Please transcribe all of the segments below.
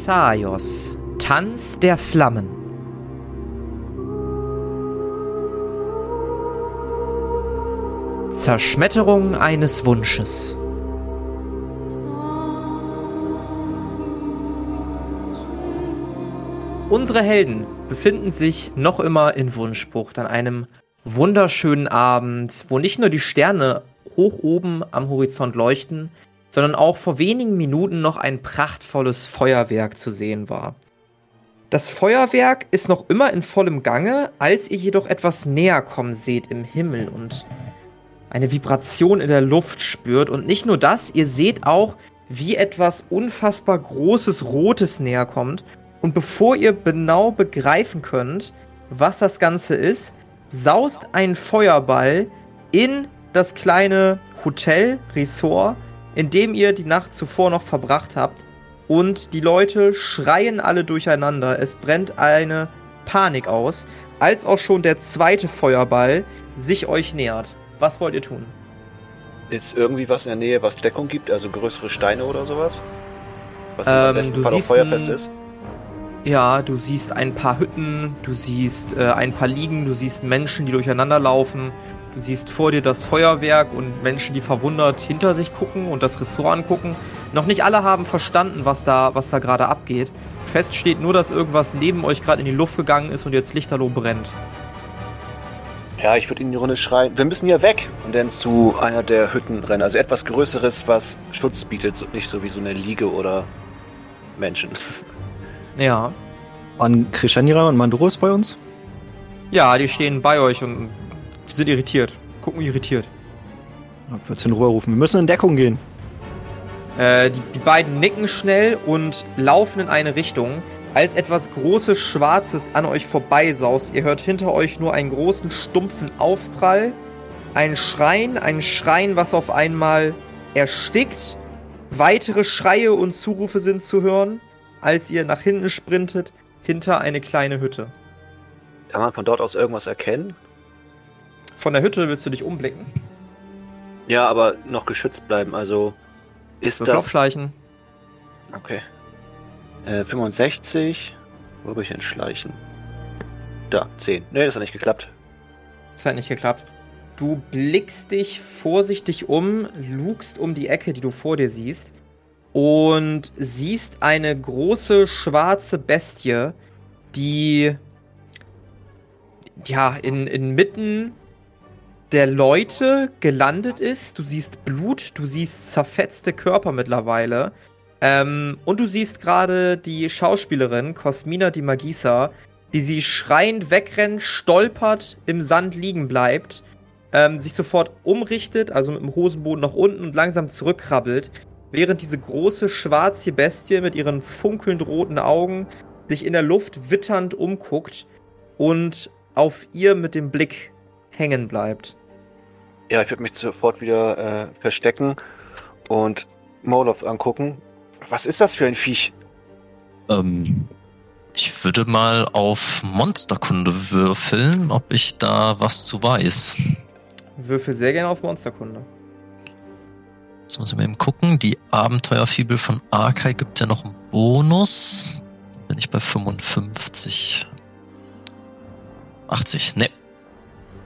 Thessaios, Tanz der Flammen. Zerschmetterung eines Wunsches. Unsere Helden befinden sich noch immer in Wunschbucht an einem wunderschönen Abend, wo nicht nur die Sterne hoch oben am Horizont leuchten, sondern auch vor wenigen Minuten noch ein prachtvolles Feuerwerk zu sehen war. Das Feuerwerk ist noch immer in vollem Gange, als ihr jedoch etwas näher kommen seht im Himmel und eine Vibration in der Luft spürt. Und nicht nur das, ihr seht auch, wie etwas unfassbar Großes Rotes näher kommt. Und bevor ihr genau begreifen könnt, was das Ganze ist, saust ein Feuerball in das kleine Hotel, Resort, in dem ihr die Nacht zuvor noch verbracht habt. Und die Leute schreien alle durcheinander. Es brennt eine Panik aus, als auch schon der zweite Feuerball sich euch nähert. Was wollt ihr tun? Ist irgendwie was in der Nähe, was Deckung gibt, also größere Steine oder sowas? Was ähm, am besten Fall auch feuerfest ist? Ja, du siehst ein paar Hütten, du siehst äh, ein paar Liegen, du siehst Menschen, die durcheinander laufen. Du siehst vor dir das Feuerwerk und Menschen, die verwundert hinter sich gucken und das Ressort angucken. Noch nicht alle haben verstanden, was da, was da gerade abgeht. Fest steht nur, dass irgendwas neben euch gerade in die Luft gegangen ist und jetzt lichterloh brennt. Ja, ich würde in die Runde schreien, wir müssen hier weg und dann zu einer der Hütten rennen. Also etwas Größeres, was Schutz bietet, nicht so wie so eine Liege oder Menschen. Ja. Waren Krishanira und Manduros bei uns? Ja, die stehen bei euch und sind irritiert. Gucken irritiert. Wird's in Ruhe rufen. Wir müssen in Deckung gehen. Äh, die, die beiden nicken schnell und laufen in eine Richtung, als etwas großes Schwarzes an euch vorbeisaust. Ihr hört hinter euch nur einen großen, stumpfen Aufprall. Ein Schreien, ein Schreien, was auf einmal erstickt. Weitere Schreie und Zurufe sind zu hören, als ihr nach hinten sprintet, hinter eine kleine Hütte. Kann man von dort aus irgendwas erkennen? Von der Hütte willst du dich umblicken? Ja, aber noch geschützt bleiben. Also ist das. Aufschleichen. Okay. Äh, 65. Wo habe ich denn Schleichen? Da, 10. Nee, das hat nicht geklappt. Das hat nicht geklappt. Du blickst dich vorsichtig um, lugst um die Ecke, die du vor dir siehst, und siehst eine große schwarze Bestie, die ja in, inmitten der Leute gelandet ist. Du siehst Blut, du siehst zerfetzte Körper mittlerweile. Ähm, und du siehst gerade die Schauspielerin Cosmina Di Magisa, wie sie schreiend wegrennt, stolpert, im Sand liegen bleibt, ähm, sich sofort umrichtet, also mit dem Hosenboden nach unten und langsam zurückkrabbelt, während diese große schwarze Bestie mit ihren funkelnd roten Augen sich in der Luft witternd umguckt und auf ihr mit dem Blick hängen bleibt. Ja, ich würde mich sofort wieder äh, verstecken und Moloth angucken. Was ist das für ein Viech? Ähm, ich würde mal auf Monsterkunde würfeln, ob ich da was zu weiß. Würfel sehr gerne auf Monsterkunde. Jetzt muss ich mal eben gucken. Die Abenteuerfibel von Arkai gibt ja noch einen Bonus. Bin ich bei 55. 80. Ne,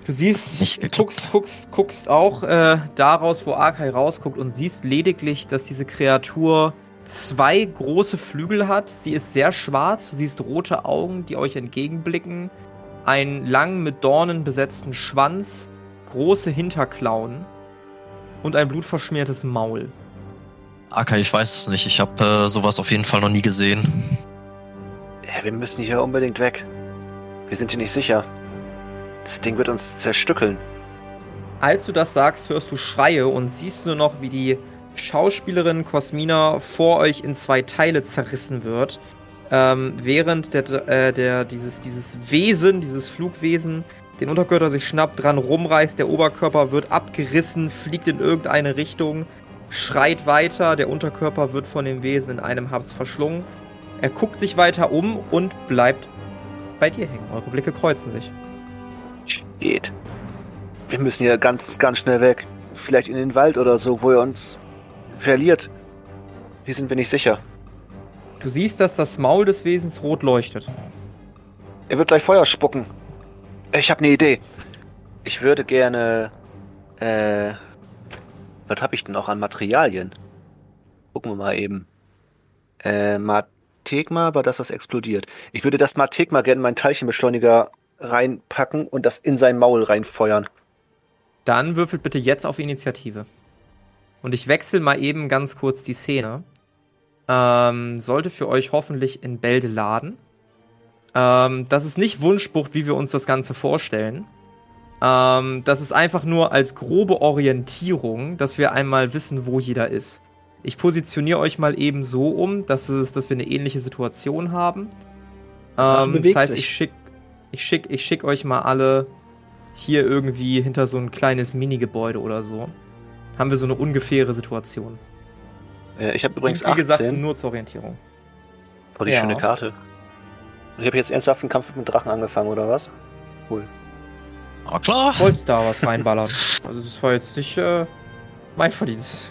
Du siehst, guckst, guckst, guckst auch äh, daraus, wo Arkai rausguckt und siehst lediglich, dass diese Kreatur zwei große Flügel hat. Sie ist sehr schwarz. Du siehst rote Augen, die euch entgegenblicken. Einen lang mit Dornen besetzten Schwanz, große Hinterklauen und ein blutverschmiertes Maul. Arkai, ich weiß es nicht. Ich habe äh, sowas auf jeden Fall noch nie gesehen. Ja, wir müssen hier unbedingt weg. Wir sind hier nicht sicher. Das Ding wird uns zerstückeln. Als du das sagst, hörst du Schreie und siehst nur noch, wie die Schauspielerin Cosmina vor euch in zwei Teile zerrissen wird. Ähm, während der, äh, der, dieses, dieses Wesen, dieses Flugwesen, den Unterkörper sich schnappt, dran rumreißt, der Oberkörper wird abgerissen, fliegt in irgendeine Richtung, schreit weiter, der Unterkörper wird von dem Wesen in einem Haps verschlungen. Er guckt sich weiter um und bleibt bei dir hängen. Eure Blicke kreuzen sich. Geht. Wir müssen hier ganz, ganz schnell weg. Vielleicht in den Wald oder so, wo er uns verliert. Hier sind wir nicht sicher. Du siehst, dass das Maul des Wesens rot leuchtet. Er wird gleich Feuer spucken. Ich habe eine Idee. Ich würde gerne. Äh. Was habe ich denn noch an Materialien? Gucken wir mal eben. Äh, Mategma war das, was explodiert. Ich würde das Mategma gerne in meinen Teilchenbeschleuniger reinpacken und das in sein Maul reinfeuern. Dann würfelt bitte jetzt auf Initiative. Und ich wechsle mal eben ganz kurz die Szene. Ähm, sollte für euch hoffentlich in Bälde laden. Ähm, das ist nicht Wunschbucht, wie wir uns das Ganze vorstellen. Ähm, das ist einfach nur als grobe Orientierung, dass wir einmal wissen, wo jeder ist. Ich positioniere euch mal eben so um, dass, es, dass wir eine ähnliche Situation haben. Ähm, das heißt, ich schicke ich schick, ich schick euch mal alle hier irgendwie hinter so ein kleines Mini-Gebäude oder so. Haben wir so eine ungefähre Situation. Äh, ich habe übrigens Wie 18. gesagt, nur zur Orientierung. Voll die Ja. schöne Karte. Und ich habe jetzt ernsthaft einen Kampf mit Drachen angefangen, oder was? Cool. Aber klar. Wolltest da was reinballern. Also das war jetzt nicht äh, mein Verdienst.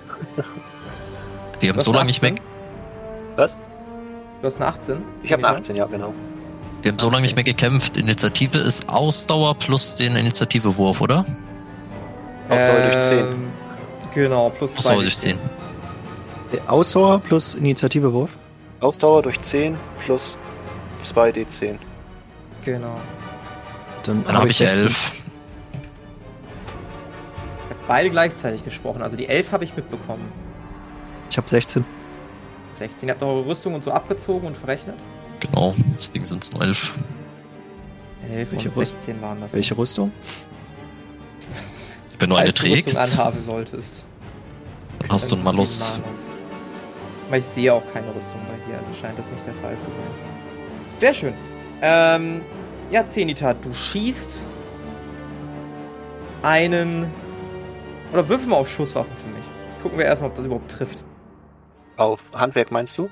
Wir haben so lange nicht mehr, 18? Was? Du hast eine 18? Ich habe eine 18, ja, genau. Wir haben so lange nicht mehr gekämpft. Initiative ist Ausdauer plus den Initiativewurf, oder? Ausdauer durch 10. Ähm, Genau, plus 2. Ausdauer durch 10. Ausdauer plus Initiativewurf. Ausdauer durch 10 plus 2d10. Genau. Dann, Dann habe ich 16. 11. Ich habe beide gleichzeitig gesprochen. Also die 11 habe ich mitbekommen. Ich habe 16. 16. Ihr habt eure Rüstung und so abgezogen und verrechnet? Genau, deswegen sind es nur 11. 11 Welche und Rüst- 16 waren das. Welche Rüstung? Wenn du eine Falls du Rüstung trägst, anhaben solltest. dann hast du einen Malus. Aber ich sehe auch keine Rüstung bei dir, also scheint das nicht der Fall zu sein. Sehr schön. Ähm, ja, Zenita, du schießt einen. Oder würfel mal auf Schusswaffen für mich. Gucken wir erstmal, ob das überhaupt trifft. Auf Handwerk meinst du?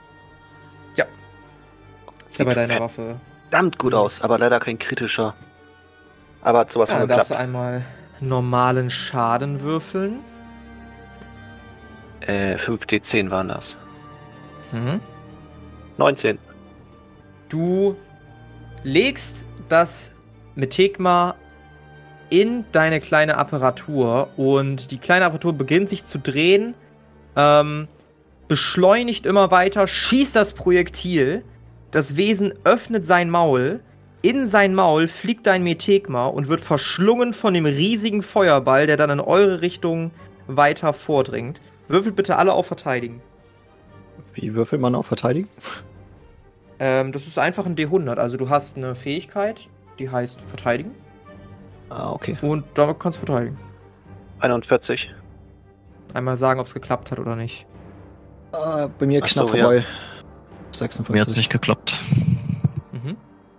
Sieht bei deiner Waffe. verdammt gut aus, aber leider kein kritischer. Aber hat sowas Ja, dann darfst du geklappt. einmal normalen Schaden würfeln. Äh, 5d10 waren das. Mhm. 19. Du legst das Metegma in deine kleine Apparatur und die kleine Apparatur beginnt sich zu drehen, ähm, beschleunigt immer weiter, schießt das Projektil, das Wesen öffnet sein Maul, in sein Maul fliegt dein Metegma und wird verschlungen von dem riesigen Feuerball, der dann in eure Richtung weiter vordringt. Würfelt bitte alle auf Verteidigen. Wie würfelt man auf Verteidigen? Ähm, das ist einfach ein D100. Also du hast eine Fähigkeit, die heißt Verteidigen. Ah, okay. Und damit kannst du verteidigen. 41. Einmal sagen, ob es geklappt hat oder nicht. Ah, bei mir Ach knapp so, ja. Vorbei. Mir 46. hat's nicht geklappt. Mhm.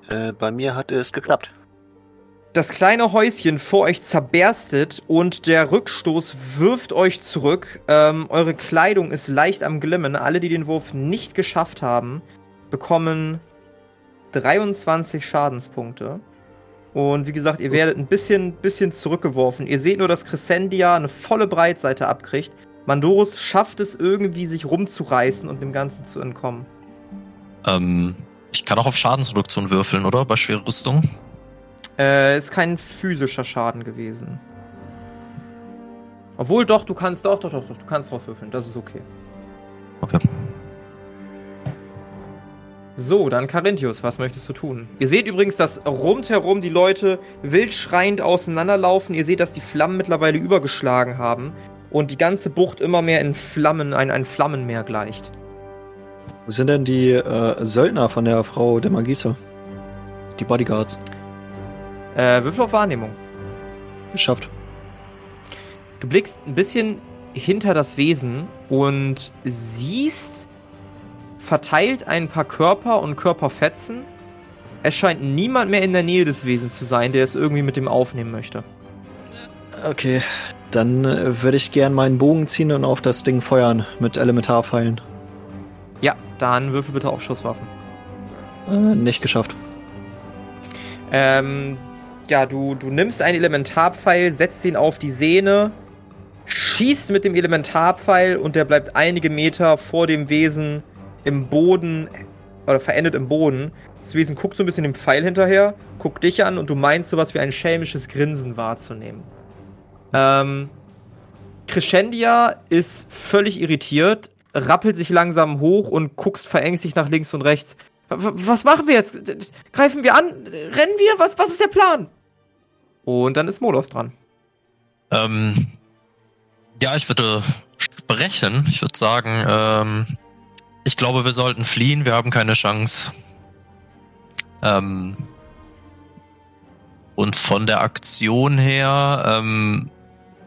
Äh, bei mir hat es geklappt. Das kleine Häuschen vor euch zerberstet und der Rückstoß wirft euch zurück. Ähm, eure Kleidung ist leicht am Glimmen. Alle, die den Wurf nicht geschafft haben, bekommen 23 Schadenspunkte. Und wie gesagt, ihr werdet ein bisschen, bisschen zurückgeworfen. Ihr seht nur, dass Crescendia eine volle Breitseite abkriegt. Mandorus schafft es irgendwie, sich rumzureißen und dem Ganzen zu entkommen. Ähm, ich kann auch auf Schadensreduktion würfeln, oder? Bei schwerer Rüstung. Äh, ist kein physischer Schaden gewesen. Obwohl, doch, du kannst, doch, doch, doch, doch, du kannst drauf würfeln, das ist okay. Okay. So, dann Carinthius, was möchtest du tun? Ihr seht übrigens, dass rundherum die Leute wild schreiend auseinanderlaufen. Ihr seht, dass die Flammen mittlerweile übergeschlagen haben und die ganze Bucht immer mehr in Flammen, ein, ein Flammenmeer gleicht. Wo sind denn die äh, Söldner von der Frau der Magieser? Die Bodyguards. Äh, Würfel auf Wahrnehmung. Geschafft. Du blickst ein bisschen hinter das Wesen und siehst verteilt ein paar Körper und Körperfetzen. Es scheint niemand mehr in der Nähe des Wesens zu sein, der es irgendwie mit dem aufnehmen möchte. Okay. Dann äh, würde ich gern meinen Bogen ziehen und auf das Ding feuern mit Elementarpfeilen. Ja, dann würfel bitte auf Schusswaffen. Äh, nicht geschafft. Ähm, ja, du, du nimmst einen Elementarpfeil, setzt ihn auf die Sehne, schießt mit dem Elementarpfeil und der bleibt einige Meter vor dem Wesen im Boden oder verendet im Boden. Das Wesen guckt so ein bisschen dem Pfeil hinterher, guckt dich an und du meinst sowas wie ein schelmisches Grinsen wahrzunehmen. Ähm, Crescendia ist völlig irritiert, rappelt sich langsam hoch und guckst verängstigt nach links und rechts. Was machen wir jetzt? Greifen wir an? Rennen wir? Was, was ist der Plan? Und dann ist Moloth dran. Ähm, ja, ich würde sprechen. Ich würde sagen, ähm, ich glaube, wir sollten fliehen. Wir haben keine Chance. Ähm, und von der Aktion her, ähm,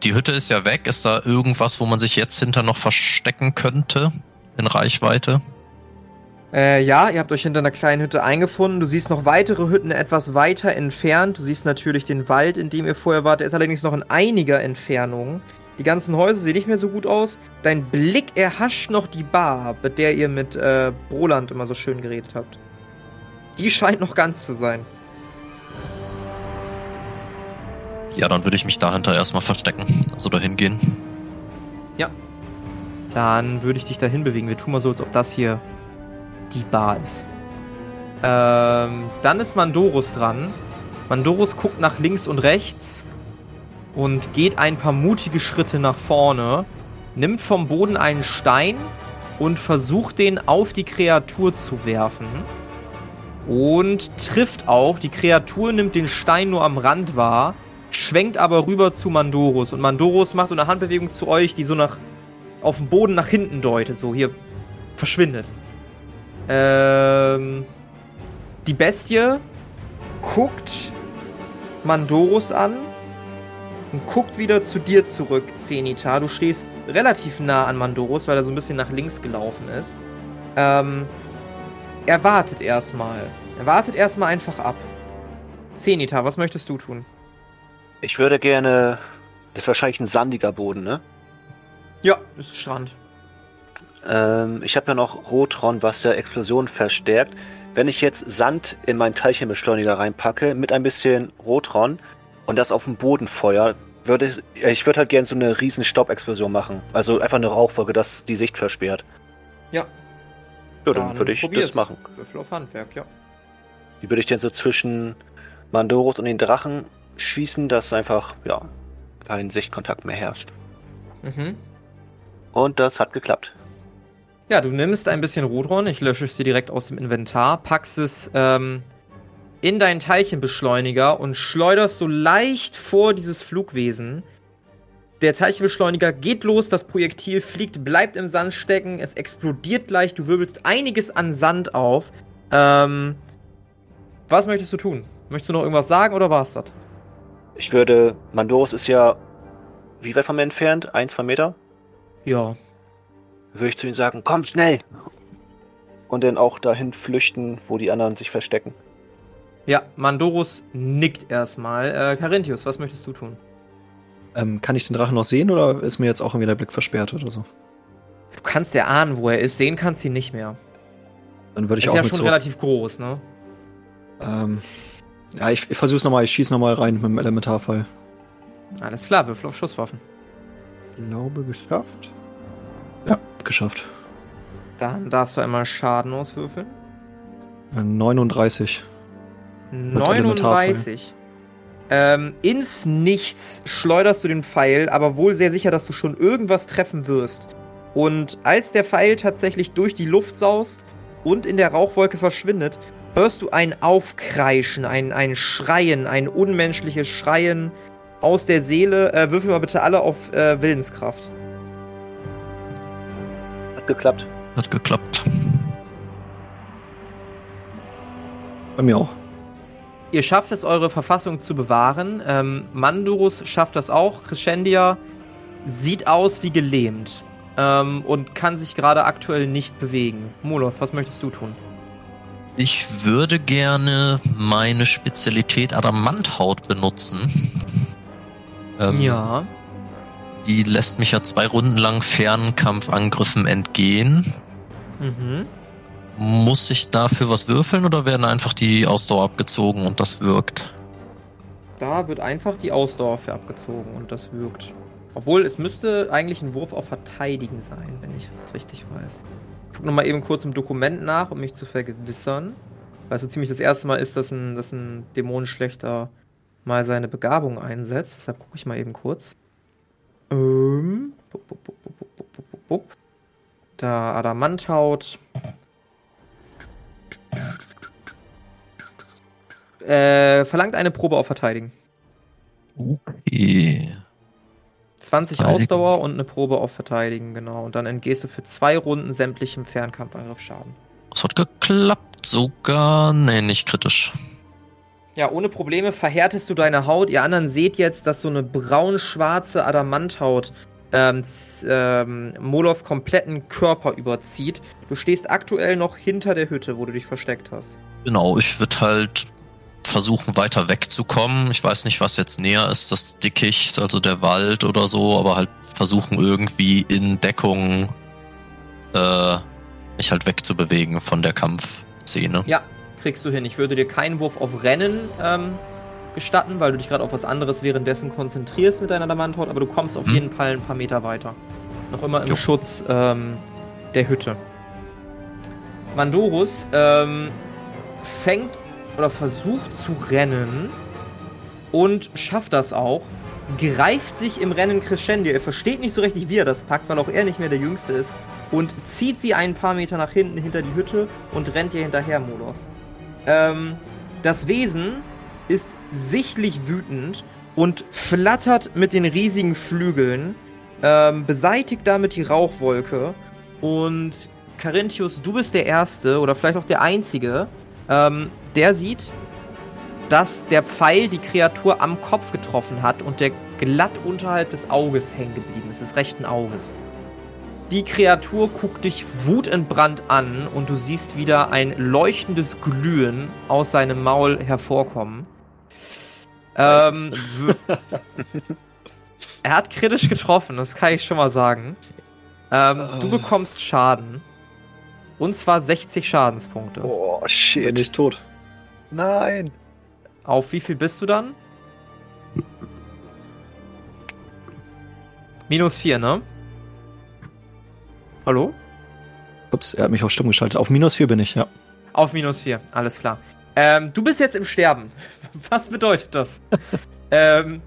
die Hütte ist ja weg. Ist da irgendwas, wo man sich jetzt hinter noch verstecken könnte? In Reichweite? Äh, ja, ihr habt euch hinter einer kleinen Hütte eingefunden. Du siehst noch weitere Hütten etwas weiter entfernt. Du siehst natürlich den Wald, in dem ihr vorher wart. Der ist allerdings noch in einiger Entfernung. Die ganzen Häuser sehen nicht mehr so gut aus. Dein Blick erhascht noch die Bar, mit der ihr mit äh, Broland immer so schön geredet habt. Die scheint noch ganz zu sein. Ja, dann würde ich mich dahinter erstmal verstecken. Also dahin gehen. Ja. Dann würde ich dich dahin bewegen. Wir tun mal so, als ob das hier die Bar ist. Ähm, dann ist Mandorus dran. Mandorus guckt nach links und rechts und geht ein paar mutige Schritte nach vorne, nimmt vom Boden einen Stein und versucht den auf die Kreatur zu werfen. Und trifft auch. Die Kreatur nimmt den Stein nur am Rand wahr, schwenkt aber rüber zu Mandorus. Und Mandorus macht so eine Handbewegung zu euch, die so nach auf dem Boden nach hinten deutet. So hier verschwindet. Ähm, die Bestie guckt Mandorus an und guckt wieder zu dir zurück, Zenita. Du stehst relativ nah an Mandorus, weil er so ein bisschen nach links gelaufen ist. Ähm, er wartet erstmal. Er wartet erstmal einfach ab. Zenita, was möchtest du tun? Ich würde gerne. Das ist wahrscheinlich ein sandiger Boden, ne? Ja, ist Strand. Ähm, ich habe ja noch Rotron, was der Explosion verstärkt. Wenn ich jetzt Sand in meinen Teilchenbeschleuniger reinpacke, mit ein bisschen Rotron und das auf den Boden feuer, würde ich, ich würde halt gerne so eine riesen Staubexplosion machen. Also einfach eine Rauchfolge, das die Sicht versperrt. Ja. Ja, dann, würde ich probier's. das machen. Würfel auf Handwerk, ja. Wie würde ich denn so zwischen Mandorus und den Drachen schießen, dass einfach, ja, kein Sichtkontakt mehr herrscht. Mhm. Und das hat geklappt. Ja, du nimmst ein bisschen Rotron, ich lösche es dir direkt aus dem Inventar, packst es ähm, in deinen Teilchenbeschleuniger und schleuderst so leicht vor dieses Flugwesen. Der Teilchenbeschleuniger geht los, das Projektil fliegt, bleibt im Sand stecken, es explodiert gleich, du wirbelst einiges an Sand auf. Ähm, was möchtest du tun? Möchtest du noch irgendwas sagen oder war's das? Ich würde, Mandorus ist ja, wie weit von mir entfernt? Ein, zwei Meter? Ja. Würde ich zu ihm sagen, komm schnell! Und dann auch dahin flüchten, wo die anderen sich verstecken. Ja, Mandorus nickt erstmal. Äh, Carinthius, was möchtest du tun? Ähm, kann ich den Drachen noch sehen oder ist mir jetzt auch irgendwie der Blick versperrt oder so? Du kannst ja ahnen, wo er ist, sehen kannst du ihn nicht mehr. Dann würde ich ist auch ja mit schon so. relativ groß, ne? Ähm, ja, ich, ich versuch's nochmal, ich schieß nochmal rein mit dem Elementarfall. Alles klar, Würfel auf Schusswaffen. Glaube geschafft. Ja, geschafft. Dann darfst du einmal Schaden auswürfeln. Äh, 39. 39. Ähm, ins Nichts schleuderst du den Pfeil, aber wohl sehr sicher, dass du schon irgendwas treffen wirst. Und als der Pfeil tatsächlich durch die Luft saust und in der Rauchwolke verschwindet, hörst du ein Aufkreischen, ein, ein Schreien, ein unmenschliches Schreien aus der Seele. Äh, würfel mal bitte alle auf äh, Willenskraft. Hat geklappt. Hat geklappt. Bei mir auch. Ihr schafft es, eure Verfassung zu bewahren. Ähm, Mandurus schafft das auch. Crescendia sieht aus wie gelähmt ähm, und kann sich gerade aktuell nicht bewegen. Moloth, was möchtest du tun? Ich würde gerne meine Spezialität Adamanthaut benutzen. Ähm, ja. Die lässt mich ja zwei Runden lang Fernkampfangriffen entgehen. Mhm. Muss ich dafür was würfeln oder werden einfach die Ausdauer abgezogen und das wirkt? Da wird einfach die Ausdauer für abgezogen und das wirkt. Obwohl, es müsste eigentlich ein Wurf auf Verteidigen sein, wenn ich das richtig weiß. Gucke nochmal eben kurz im Dokument nach, um mich zu vergewissern. Weil es so ziemlich das erste Mal ist, dass ein, dass ein Dämonenschlechter mal seine Begabung einsetzt. Deshalb gucke ich mal eben kurz. Ähm. Bup, bup, bup, bup, bup, bup, bup, bup. Da Adamanthaut. Äh, verlangt eine Probe auf Verteidigen. Okay. 20 Verteidigen. Ausdauer und eine Probe auf Verteidigen, genau. Und dann entgehst du für zwei Runden sämtlichem Fernkampfangriffschaden. Das hat geklappt sogar. Nee, nicht kritisch. Ja, ohne Probleme verhärtest du deine Haut. Ihr anderen seht jetzt, dass so eine braun-schwarze Adamanthaut ähm, ähm, Moloths kompletten Körper überzieht. Du stehst aktuell noch hinter der Hütte, wo du dich versteckt hast. Genau, ich würde halt versuchen, weiter wegzukommen. Ich weiß nicht, was jetzt näher ist, das Dickicht, also der Wald oder so, aber halt versuchen irgendwie in Deckung äh, mich halt wegzubewegen von der Kampfszene. Ja, kriegst du hin. Ich würde dir keinen Wurf auf Rennen ähm, gestatten, weil du dich gerade auf was anderes währenddessen konzentrierst mit deiner Adamanthaut, aber du kommst auf Hm. jeden Fall ein paar Meter weiter. Noch immer im Jo. Schutz ähm, der Hütte. Mandorus ähm, fängt oder versucht zu rennen und schafft das auch. Greift sich im Rennen Crescendo. Er versteht nicht so richtig, wie er das packt, weil auch er nicht mehr der Jüngste ist. Und zieht sie ein paar Meter nach hinten hinter die Hütte und rennt ihr hinterher, Moloth. Ähm, das Wesen ist sichtlich wütend und flattert mit den riesigen Flügeln, ähm, beseitigt damit die Rauchwolke und Carinthius, du bist der Erste oder vielleicht auch der Einzige, ähm, der sieht, dass der Pfeil die Kreatur am Kopf getroffen hat und der glatt unterhalb des Auges hängen geblieben ist, des rechten Auges. Die Kreatur guckt dich wutentbrannt an und du siehst wieder ein leuchtendes Glühen aus seinem Maul hervorkommen. Ähm, er hat kritisch getroffen, das kann ich schon mal sagen. Ähm, du bekommst Schaden. Und zwar 60 Schadenspunkte. Oh, Bin shit. ich tot. Nein. Auf wie viel bist du dann? Minus 4, ne? Hallo? Ups, er hat mich auf Stumm geschaltet. Auf minus 4 bin ich, ja. Auf minus 4, alles klar. Ähm, du bist jetzt im Sterben. Was bedeutet das? ähm,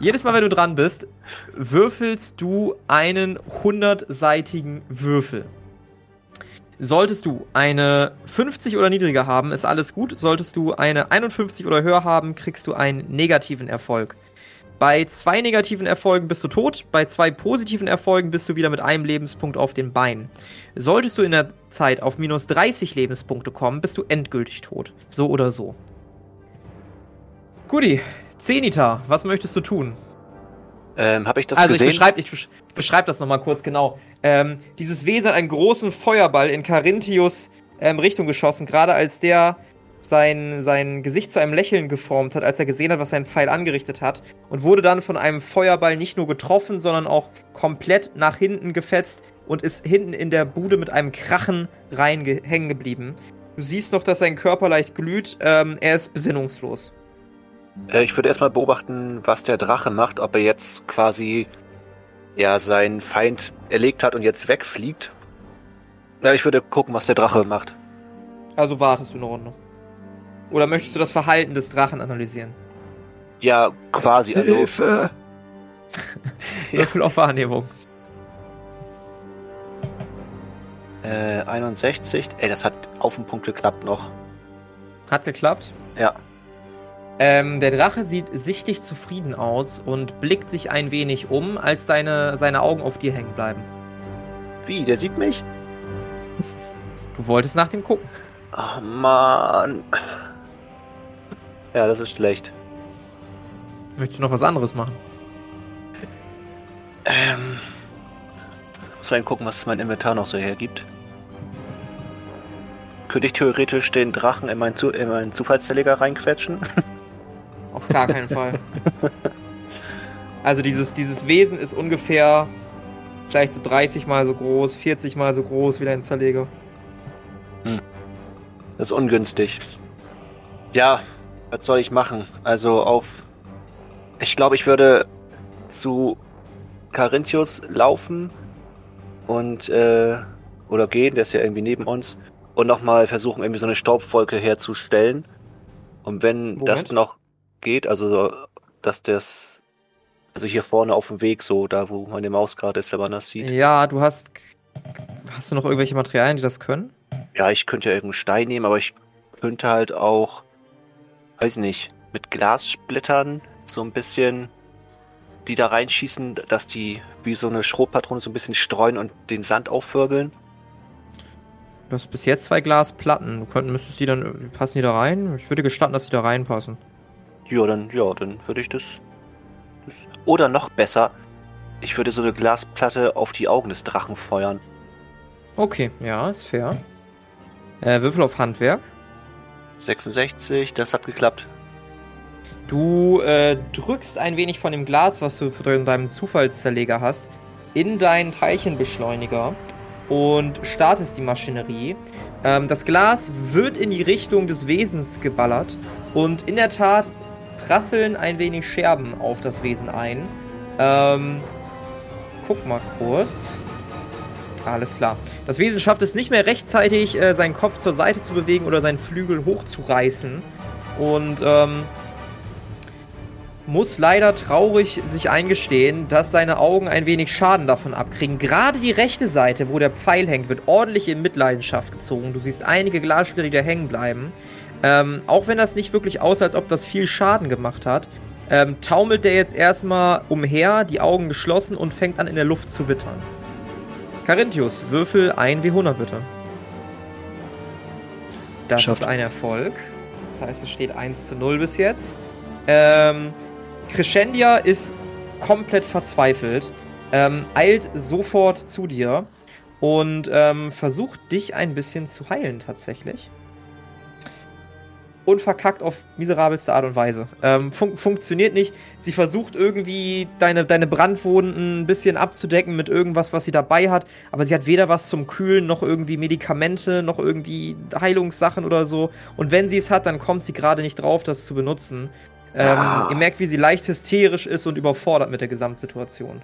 jedes Mal, wenn du dran bist, würfelst du einen 100-seitigen Würfel. Solltest du eine 50 oder niedriger haben, ist alles gut. Solltest du eine 51 oder höher haben, kriegst du einen negativen Erfolg. Bei zwei negativen Erfolgen bist du tot, bei zwei positiven Erfolgen bist du wieder mit einem Lebenspunkt auf den Beinen. Solltest du in der Zeit auf minus 30 Lebenspunkte kommen, bist du endgültig tot. So oder so. Guti, Zenita, was möchtest du tun? Ähm, habe ich das also gesehen? ich beschreibe ich besch beschreib das nochmal kurz genau. Ähm, dieses Wesen hat einen großen Feuerball in Carinthius ähm, Richtung geschossen, gerade als der sein, sein Gesicht zu einem Lächeln geformt hat, als er gesehen hat, was sein Pfeil angerichtet hat, und wurde dann von einem Feuerball nicht nur getroffen, sondern auch komplett nach hinten gefetzt und ist hinten in der Bude mit einem Krachen rein ge- hängen geblieben. Du siehst noch, dass sein Körper leicht glüht, ähm, er ist besinnungslos. Äh, ich würde erstmal beobachten, was der Drache macht, ob er jetzt quasi ja seinen Feind erlegt hat und jetzt wegfliegt. Ja, ich würde gucken, was der Drache macht. Also wartest du eine Runde. Oder möchtest du das Verhalten des Drachen analysieren? Ja, quasi. Also Hilfe! Würfel auf Wahrnehmung. äh, 61. Ey, das hat auf den Punkt geklappt noch. Hat geklappt. Ja. Ähm, der Drache sieht sichtlich zufrieden aus und blickt sich ein wenig um, als seine, seine Augen auf dir hängen bleiben. Wie? Der sieht mich? Du wolltest nach dem gucken. Ach man. Ja, das ist schlecht. Möchtest du noch was anderes machen? Ähm. Muss mal gucken, was mein Inventar noch so hergibt. Könnte ich theoretisch den Drachen in meinen, Zu in meinen Zufallszerleger reinquetschen? Auf gar keinen Fall. Also dieses, dieses Wesen ist ungefähr vielleicht so 30 mal so groß, 40 mal so groß wie dein Zerleger. Das ist ungünstig. Ja, was soll ich machen? Also auf. Ich glaube, ich würde zu Carinthius laufen und äh, oder gehen, der ist ja irgendwie neben uns, und nochmal versuchen, irgendwie so eine Staubwolke herzustellen. Und wenn Moment. das noch geht, also so, dass das, also hier vorne auf dem Weg, so da wo meine Maus gerade ist, wenn man das sieht. Ja, du hast. Hast du noch irgendwelche Materialien, die das können? Ja, ich könnte ja irgendeinen Stein nehmen, aber ich könnte halt auch, weiß nicht, mit Glassplittern so ein bisschen die da reinschießen, dass die wie so eine Schrotpatrone so ein bisschen streuen und den Sand aufwirbeln. Du hast bis jetzt zwei Glasplatten. Du könntest, müsstest die dann. Passen die da rein? Ich würde gestatten, dass die da reinpassen. Ja, dann, ja, dann würde ich das, das. Oder noch besser, ich würde so eine Glasplatte auf die Augen des Drachen feuern. Okay, ja, ist fair. Äh, Würfel auf Handwerk. 66, das hat geklappt. Du äh, drückst ein wenig von dem Glas, was du von deinem Zufallszerleger hast, in deinen Teilchenbeschleuniger und startest die Maschinerie. Ähm, das Glas wird in die Richtung des Wesens geballert und in der Tat prasseln ein wenig Scherben auf das Wesen ein. Ähm, guck mal kurz. Alles klar. Das Wesen schafft es nicht mehr rechtzeitig, äh, seinen Kopf zur Seite zu bewegen oder seinen Flügel hochzureißen. Und ähm, muss leider traurig sich eingestehen, dass seine Augen ein wenig Schaden davon abkriegen. Gerade die rechte Seite, wo der Pfeil hängt, wird ordentlich in Mitleidenschaft gezogen. Du siehst einige Glassplitter, die da hängen bleiben. Ähm, auch wenn das nicht wirklich aussah, als ob das viel Schaden gemacht hat, ähm, taumelt der jetzt erstmal umher, die Augen geschlossen und fängt an in der Luft zu wittern. Carinthius, würfel ein W100 bitte. Das Schafft. ist ein Erfolg. Das heißt, es steht 1 zu 0 bis jetzt. Ähm, Crescendia ist komplett verzweifelt, ähm, eilt sofort zu dir und ähm, versucht dich ein bisschen zu heilen tatsächlich. Und verkackt auf miserabelste Art und Weise. Ähm, fun funktioniert nicht. Sie versucht irgendwie deine, deine Brandwunden ein bisschen abzudecken mit irgendwas, was sie dabei hat. Aber sie hat weder was zum Kühlen, noch irgendwie Medikamente, noch irgendwie Heilungssachen oder so. Und wenn sie es hat, dann kommt sie gerade nicht drauf, das zu benutzen. Ähm, Ihr merkt, wie sie leicht hysterisch ist und überfordert mit der Gesamtsituation.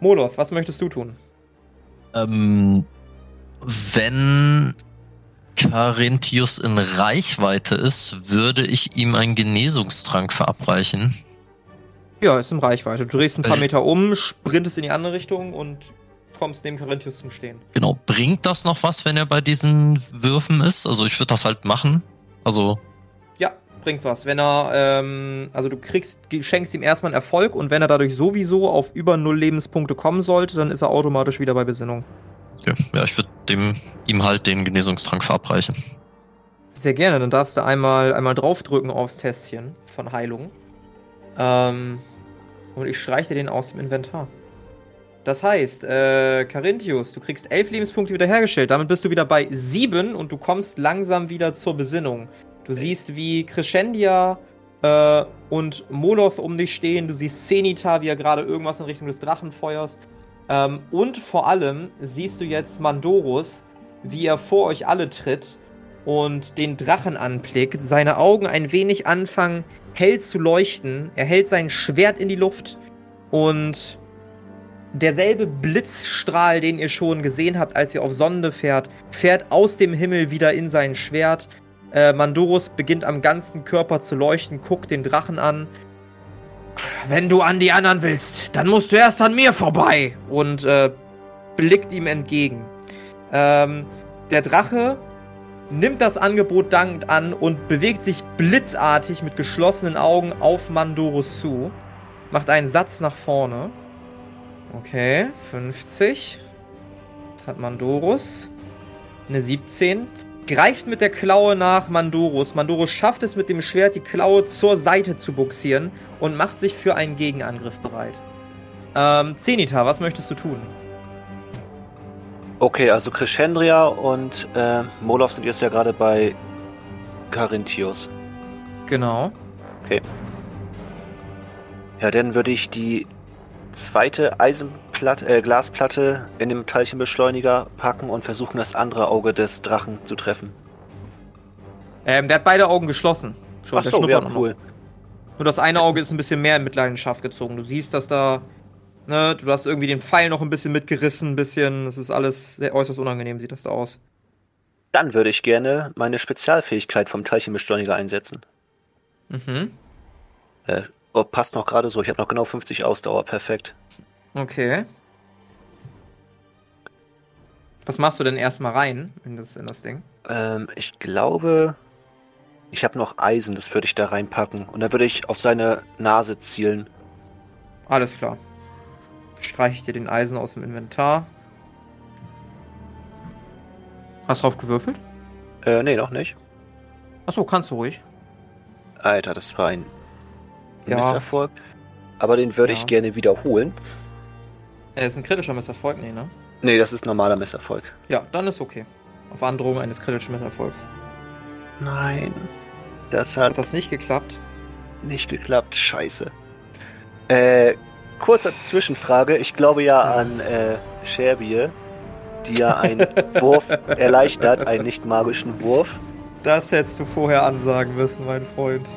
Moloth, was möchtest du tun? Ähm, wenn Carinthius in Reichweite ist, würde ich ihm einen Genesungstrank verabreichen. Ja, ist in Reichweite. Du drehst ein paar Äh. Meter um, sprintest in die andere Richtung und kommst neben Carinthius zum Stehen. Genau, bringt das noch was, wenn er bei diesen Würfen ist? Also ich würde das halt machen. Also, Ja, bringt was. Wenn er, ähm, also du kriegst, schenkst ihm erstmal einen Erfolg und wenn er dadurch sowieso auf über null Lebenspunkte kommen sollte, dann ist er automatisch wieder bei Besinnung. okay. ja, ich würde dem ihm halt den Genesungstrank verabreichen. Sehr gerne, dann darfst du einmal, einmal draufdrücken aufs Tästchen von Heilung. Ähm, und ich streiche den aus dem Inventar. Das heißt, äh, Carinthius, du kriegst elf Lebenspunkte wiederhergestellt. Damit bist du wieder bei sieben und du kommst langsam wieder zur Besinnung. Du siehst, wie Crescendia äh, und Moloth um dich stehen. Du siehst Zenita, wie er gerade irgendwas in Richtung des Drachen feuerst. Ähm, und vor allem siehst du jetzt Mandorus, wie er vor euch alle tritt und den Drachen anblickt, seine Augen ein wenig anfangen hell zu leuchten. Er hält sein Schwert in die Luft und derselbe Blitzstrahl, den ihr schon gesehen habt, als ihr auf Sonde fährt, fährt aus dem Himmel wieder in sein Schwert. Äh, Mandorus beginnt am ganzen Körper zu leuchten, guckt den Drachen an. Wenn du an die anderen willst, dann musst du erst an mir vorbei und äh, blickt ihm entgegen. Ähm, der Drache nimmt das Angebot dankend an und bewegt sich blitzartig mit geschlossenen Augen auf Mandorus zu. Macht einen Satz nach vorne. Okay, 50. Das hat Mandorus. Eine 17. Greift mit der Klaue nach Mandorus. Mandorus schafft es mit dem Schwert, die Klaue zur Seite zu buxieren und macht sich für einen Gegenangriff bereit. Ähm, Zenita, was möchtest du tun? Okay, also Crescendria und äh, Molov sind jetzt ja gerade bei Carinthius. Genau. Ja, dann würde ich die zweite Eisenplatte, äh, Glasplatte in dem Teilchenbeschleuniger packen und versuchen, das andere Auge des Drachen zu treffen. Ähm, der hat beide Augen geschlossen. Schon, Ach so, ja, cool. Nur das eine Auge ist ein bisschen mehr in Mitleidenschaft gezogen. Du siehst, dass da Ne, du hast irgendwie den Pfeil noch ein bisschen mitgerissen, ein bisschen. Das ist alles sehr äußerst unangenehm, sieht das da aus. Dann würde ich gerne meine Spezialfähigkeit vom Teilchenbeschleuniger einsetzen. Mhm. Äh, oh, passt noch gerade so. Ich habe noch genau 50 Ausdauer. Perfekt. Okay. Was machst du denn erstmal rein in das, in das Ding? Ähm, ich glaube, ich habe noch Eisen. Das würde ich da reinpacken. Und dann würde ich auf seine Nase zielen. Alles klar. Streiche ich dir den Eisen aus dem Inventar. Hast du drauf gewürfelt? Äh, nee, noch nicht. Achso, kannst du ruhig. Alter, das war ein Ja. Misserfolg. Aber den würde Ja. ich gerne wiederholen. Er ist ein kritischer Misserfolg, nee, ne? Nee, das ist normaler Misserfolg. Ja, dann ist okay. Auf Androhung eines kritischen Misserfolgs. Nein. Das Hat hat das nicht geklappt? nicht geklappt. Scheiße. Äh, kurze Zwischenfrage. Ich glaube ja an äh, Sherbier, die ja einen Wurf erleichtert, einen nicht magischen Wurf. Das hättest du vorher ansagen müssen, mein Freund.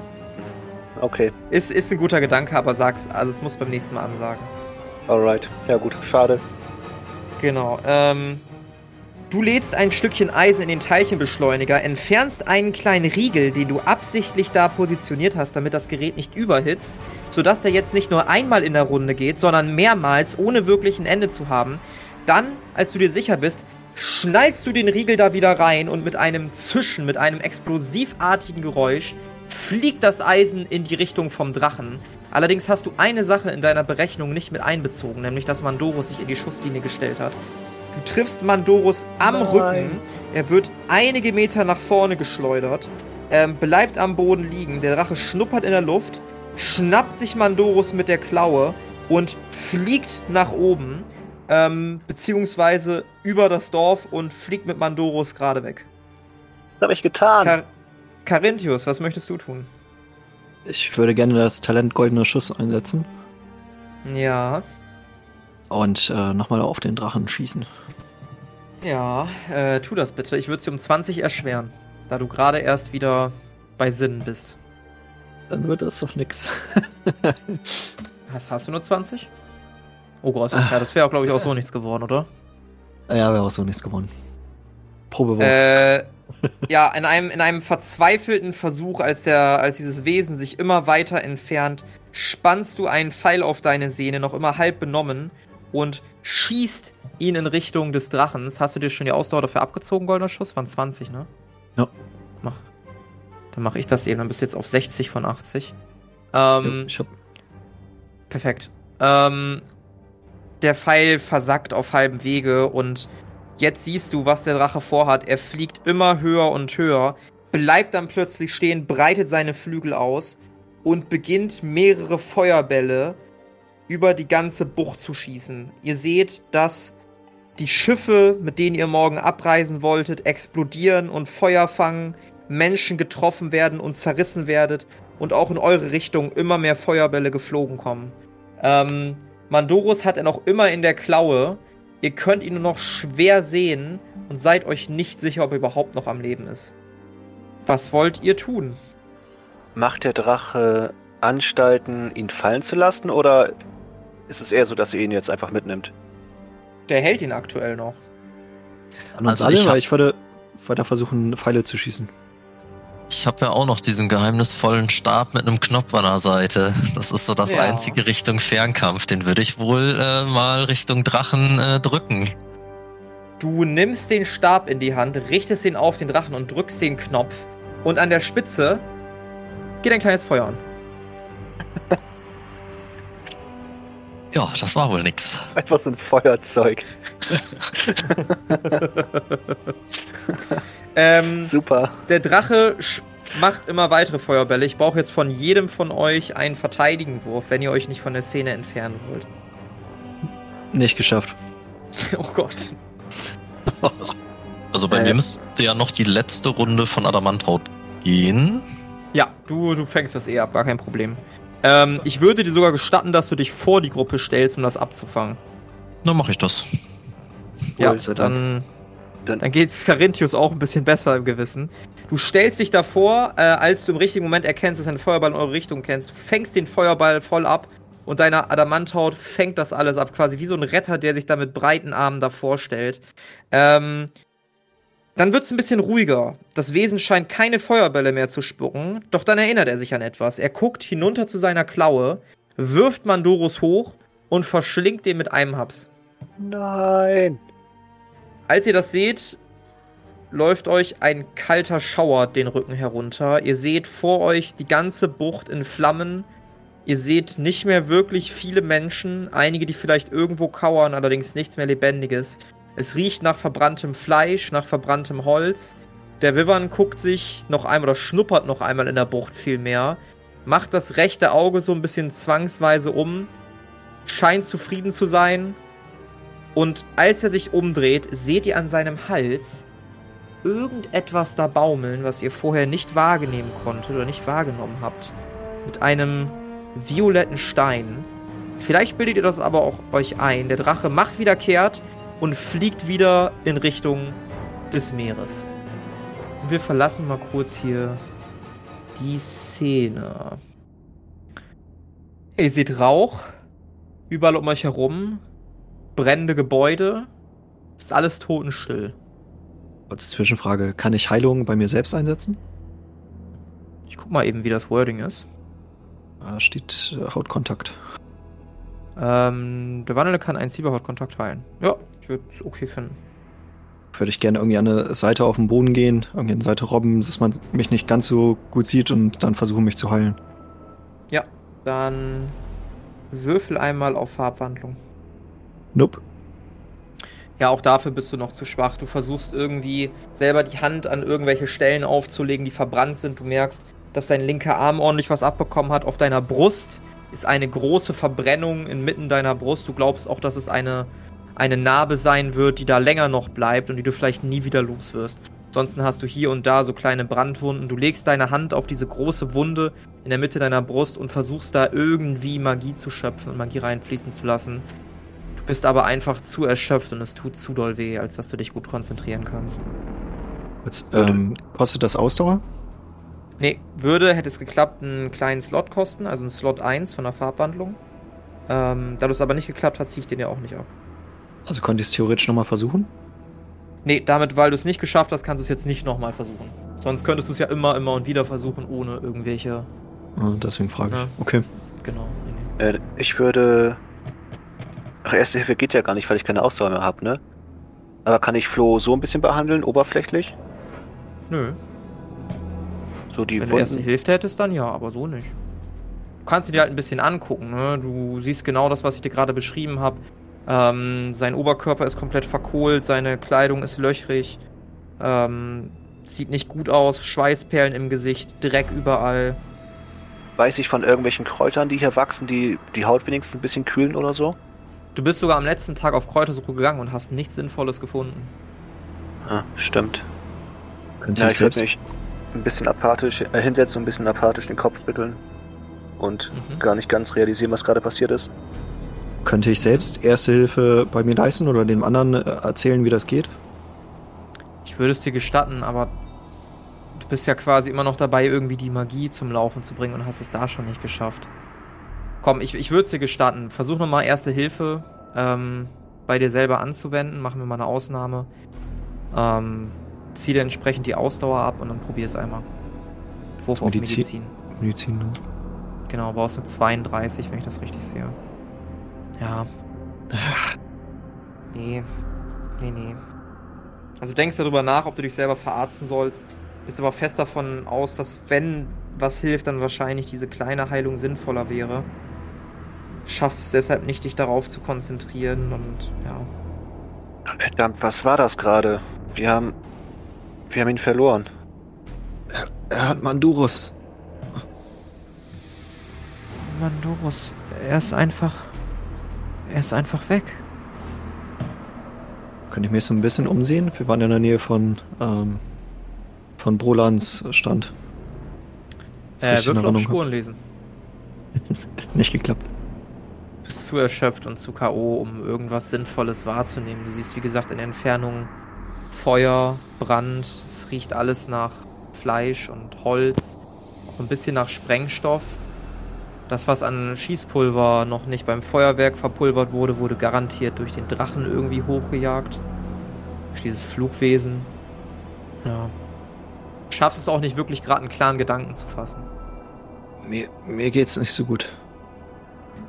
Okay, Ist, ist ein guter Gedanke, aber sag's, also es muss beim nächsten Mal ansagen. Alright. Ja gut, schade. Genau. Ähm, du lädst ein Stückchen Eisen in den Teilchenbeschleuniger, entfernst einen kleinen Riegel, den du absichtlich da positioniert hast, damit das Gerät nicht überhitzt, sodass der jetzt nicht nur einmal in der Runde geht, sondern mehrmals, ohne wirklich ein Ende zu haben. Dann, als du dir sicher bist, schnallst du den Riegel da wieder rein und mit einem Zischen, mit einem explosivartigen Geräusch fliegt das Eisen in die Richtung vom Drachen. Allerdings hast du eine Sache in deiner Berechnung nicht mit einbezogen, nämlich dass Mandorus sich in die Schusslinie gestellt hat. Du triffst Mandorus am Nein. Rücken. Er wird einige Meter nach vorne geschleudert, ähm, bleibt am Boden liegen. Der Drache schnuppert in der Luft, schnappt sich Mandorus mit der Klaue und fliegt nach oben, ähm, beziehungsweise über das Dorf und fliegt mit Mandorus gerade weg. Was habe ich getan? Car Carinthius, was möchtest du tun? Ich würde gerne das Talent Goldener Schuss einsetzen Ja, und äh, nochmal auf den Drachen schießen. ja, äh, tu das bitte. Ich würde dir um 20 erschweren, da du gerade erst wieder bei Sinnen bist. Dann wird das doch nix. Hast, hast du nur 20? Oh Gott, ja, das wäre auch, glaube ich, auch so nichts geworden, oder? Ja, wäre auch so nichts gewonnen. Probewurf. Äh, ja, in einem, in einem verzweifelten Versuch, als, der, als dieses Wesen sich immer weiter entfernt, spannst du einen Pfeil auf deine Sehne, noch immer halb benommen, und schießt ihn in Richtung des Drachens. Hast du dir schon die Ausdauer dafür abgezogen, goldener Schuss? Waren 20, ne? Ja. Mach. Dann mache ich das eben. Dann bist du jetzt auf 60 von 80. Ähm, hab, Perfekt. Ähm, der Pfeil versackt auf halbem Wege und jetzt siehst du, was der Drache vorhat. Er fliegt immer höher und höher, bleibt dann plötzlich stehen, breitet seine Flügel aus und beginnt mehrere Feuerbälle über die ganze Bucht zu schießen. Ihr seht, dass die Schiffe, mit denen ihr morgen abreisen wolltet, explodieren und Feuer fangen, Menschen getroffen werden und zerrissen werdet und auch in eure Richtung immer mehr Feuerbälle geflogen kommen. Ähm, Mandorus hat er noch immer in der Klaue. Ihr könnt ihn nur noch schwer sehen und seid euch nicht sicher, ob er überhaupt noch am Leben ist. Was wollt ihr tun? Macht der Drache Anstalten, ihn fallen zu lassen, oder ist es eher so, dass ihr ihn jetzt einfach mitnimmt? Der hält ihn aktuell noch. an uns also alle, ich hab- ich würde weiter versuchen, Pfeile zu schießen. Ich habe ja auch noch diesen geheimnisvollen Stab mit einem Knopf an der Seite. Das ist so das Ja. einzige Richtung Fernkampf. Den würde ich wohl äh, mal Richtung Drachen äh, drücken. Du nimmst den Stab in die Hand, richtest ihn auf den Drachen und drückst den Knopf. Und an der Spitze geht ein kleines Feuer an. Ja, das war wohl nix. Einfach so ein Feuerzeug. Ähm, Super. Der Drache macht immer weitere Feuerbälle. Ich brauche jetzt von jedem von euch einen Verteidigenwurf, wenn ihr euch nicht von der Szene entfernen wollt. Nicht geschafft. Oh Gott. Also bei Äh. mir müsste ja noch die letzte Runde von Adamanthaut gehen. Ja, du, du fängst das eh ab, gar kein Problem. Ähm, ich würde dir sogar gestatten, dass du dich vor die Gruppe stellst, um das abzufangen. Dann mache ich das. Ja, dann, Dann- dann geht's Carinthius auch ein bisschen besser im Gewissen. Du stellst dich davor, äh, als du im richtigen Moment erkennst, dass ein Feuerball in eure Richtung kennst. Du fängst den Feuerball voll ab und deine Adamanthaut fängt das alles ab, quasi wie so ein Retter, der sich da mit breiten Armen davor stellt. Ähm, dann wird es ein bisschen ruhiger. Das Wesen scheint keine Feuerbälle mehr zu spucken, doch dann erinnert er sich an etwas. Er guckt hinunter zu seiner Klaue, wirft Mandorus hoch und verschlingt den mit einem Haps. Nein. Als ihr das seht, läuft euch ein kalter Schauer den Rücken herunter. Ihr seht vor euch die ganze Bucht in Flammen. Ihr seht nicht mehr wirklich viele Menschen, einige, die vielleicht irgendwo kauern, allerdings nichts mehr Lebendiges. Es riecht nach verbranntem Fleisch, nach verbranntem Holz. Der Vivern guckt sich noch einmal oder schnuppert noch einmal in der Bucht vielmehr, macht das rechte Auge so ein bisschen zwangsweise um, scheint zufrieden zu sein. Und als er sich umdreht, seht ihr an seinem Hals irgendetwas da baumeln, was ihr vorher nicht wahrnehmen konntet oder nicht wahrgenommen habt. Mit einem violetten Stein. Vielleicht bildet ihr das aber auch euch ein. Der Drache macht wieder kehrt und fliegt wieder in Richtung des Meeres. Und wir verlassen mal kurz hier die Szene. Ihr seht Rauch überall um euch herum, brennende Gebäude. Ist alles totenstill. Als Zwischenfrage, kann ich Heilung bei mir selbst einsetzen? Ich guck mal eben, wie das Wording ist. Da steht äh, Hautkontakt. Ähm, der Wandelnde kann einen Cyberhautkontakt heilen. Ja, ich würde es okay finden. Würde ich gerne irgendwie an eine Seite auf den Boden gehen, irgendwie an eine Seite robben, dass man mich nicht ganz so gut sieht und dann versuchen, mich zu heilen. Ja, dann würfel einmal auf Farbwandlung. Nope. Ja, auch dafür bist du noch zu schwach. Du versuchst irgendwie selber die Hand an irgendwelche Stellen aufzulegen, die verbrannt sind. Du merkst, dass dein linker Arm ordentlich was abbekommen hat. Auf deiner Brust ist eine große Verbrennung inmitten deiner Brust. Du glaubst auch, dass es eine, eine Narbe sein wird, die da länger noch bleibt und die du vielleicht nie wieder los wirst. Ansonsten hast du hier und da so kleine Brandwunden. Du legst deine Hand auf diese große Wunde in der Mitte deiner Brust und versuchst da irgendwie Magie zu schöpfen und Magie reinfließen zu lassen. Du bist aber einfach zu erschöpft und es tut zu doll weh, als dass du dich gut konzentrieren kannst. Jetzt, ähm, kostet das Ausdauer? Nee, würde, hätte es geklappt, einen kleinen Slot kosten, also einen Slot 1 von der Farbwandlung. Ähm, da das aber nicht geklappt hat, ziehe ich den ja auch nicht ab. Also konnte ich es theoretisch nochmal versuchen? Nee, damit, weil du es nicht geschafft hast, kannst du es jetzt nicht nochmal versuchen. Sonst könntest du es ja immer, immer und wieder versuchen, ohne irgendwelche. Ah, deswegen frage ich. Ja. Okay. Genau. Nee, nee. Äh, ich würde. Ach, Erste Hilfe geht ja gar nicht, weil ich keine Ausdauer mehr habe, ne? Aber kann ich Flo so ein bisschen behandeln, oberflächlich? Nö. So die Wenn du erste Wunden. Hilfe hättest, dann ja, aber so nicht. Du kannst dir halt ein bisschen angucken, ne? Du siehst genau das, was ich dir gerade beschrieben habe. Ähm, sein Oberkörper ist komplett verkohlt, seine Kleidung ist löchrig. Ähm, sieht nicht gut aus, Schweißperlen im Gesicht, Dreck überall. Weiß ich von irgendwelchen Kräutern, die hier wachsen, die die Haut wenigstens ein bisschen kühlen oder so? Du bist sogar am letzten Tag auf Kräutersuche gegangen und hast nichts Sinnvolles gefunden. Ah, stimmt. Könnte Ja, ich selbst. mich ein bisschen apathisch äh, hinsetzen und ein bisschen apathisch den Kopf schütteln. Und Mhm. gar nicht ganz realisieren, was gerade passiert ist. Könnte ich selbst Erste Hilfe bei mir leisten oder dem anderen äh, erzählen, wie das geht? Ich würde es dir gestatten, aber du bist ja quasi immer noch dabei, irgendwie die Magie zum Laufen zu bringen und hast es da schon nicht geschafft. Komm, ich, ich würde es dir gestatten. Versuch nochmal Erste Hilfe ähm, bei dir selber anzuwenden. Machen wir mal eine Ausnahme. Ähm, zieh dir entsprechend die Ausdauer ab und dann probier es einmal. Wurf Zum auf Medizin. Medizin. Medizin. ne? Genau, brauchst eine 32, wenn ich das richtig sehe. Ja. Nee. Nee, nee. Also du denkst darüber nach, ob du dich selber verarzten sollst. Bist aber fest davon aus, dass wenn was hilft, dann wahrscheinlich diese kleine Heilung sinnvoller wäre. Schaffst es deshalb nicht, dich darauf zu konzentrieren und ja. Verdammt, was war das gerade? Wir haben. Wir haben ihn verloren. Er hat Mandurus. Mandorus, er ist einfach. Er ist einfach weg. Könnte ich mich so ein bisschen umsehen? Wir waren in der Nähe von, ähm, von Brolans Stand. Äh, Würfel auf Spuren lesen. Nicht geklappt. Du bist zu erschöpft und zu K.O., um irgendwas Sinnvolles wahrzunehmen. Du siehst, wie gesagt, in der Entfernung Feuer, Brand. Es riecht alles nach Fleisch und Holz. Auch ein bisschen nach Sprengstoff. Das, was an Schießpulver noch nicht beim Feuerwerk verpulvert wurde, wurde garantiert durch den Drachen irgendwie hochgejagt. Durch dieses Flugwesen. Ja. Schaffst es auch nicht wirklich gerade einen klaren Gedanken zu fassen. Mir, mir geht's nicht so gut.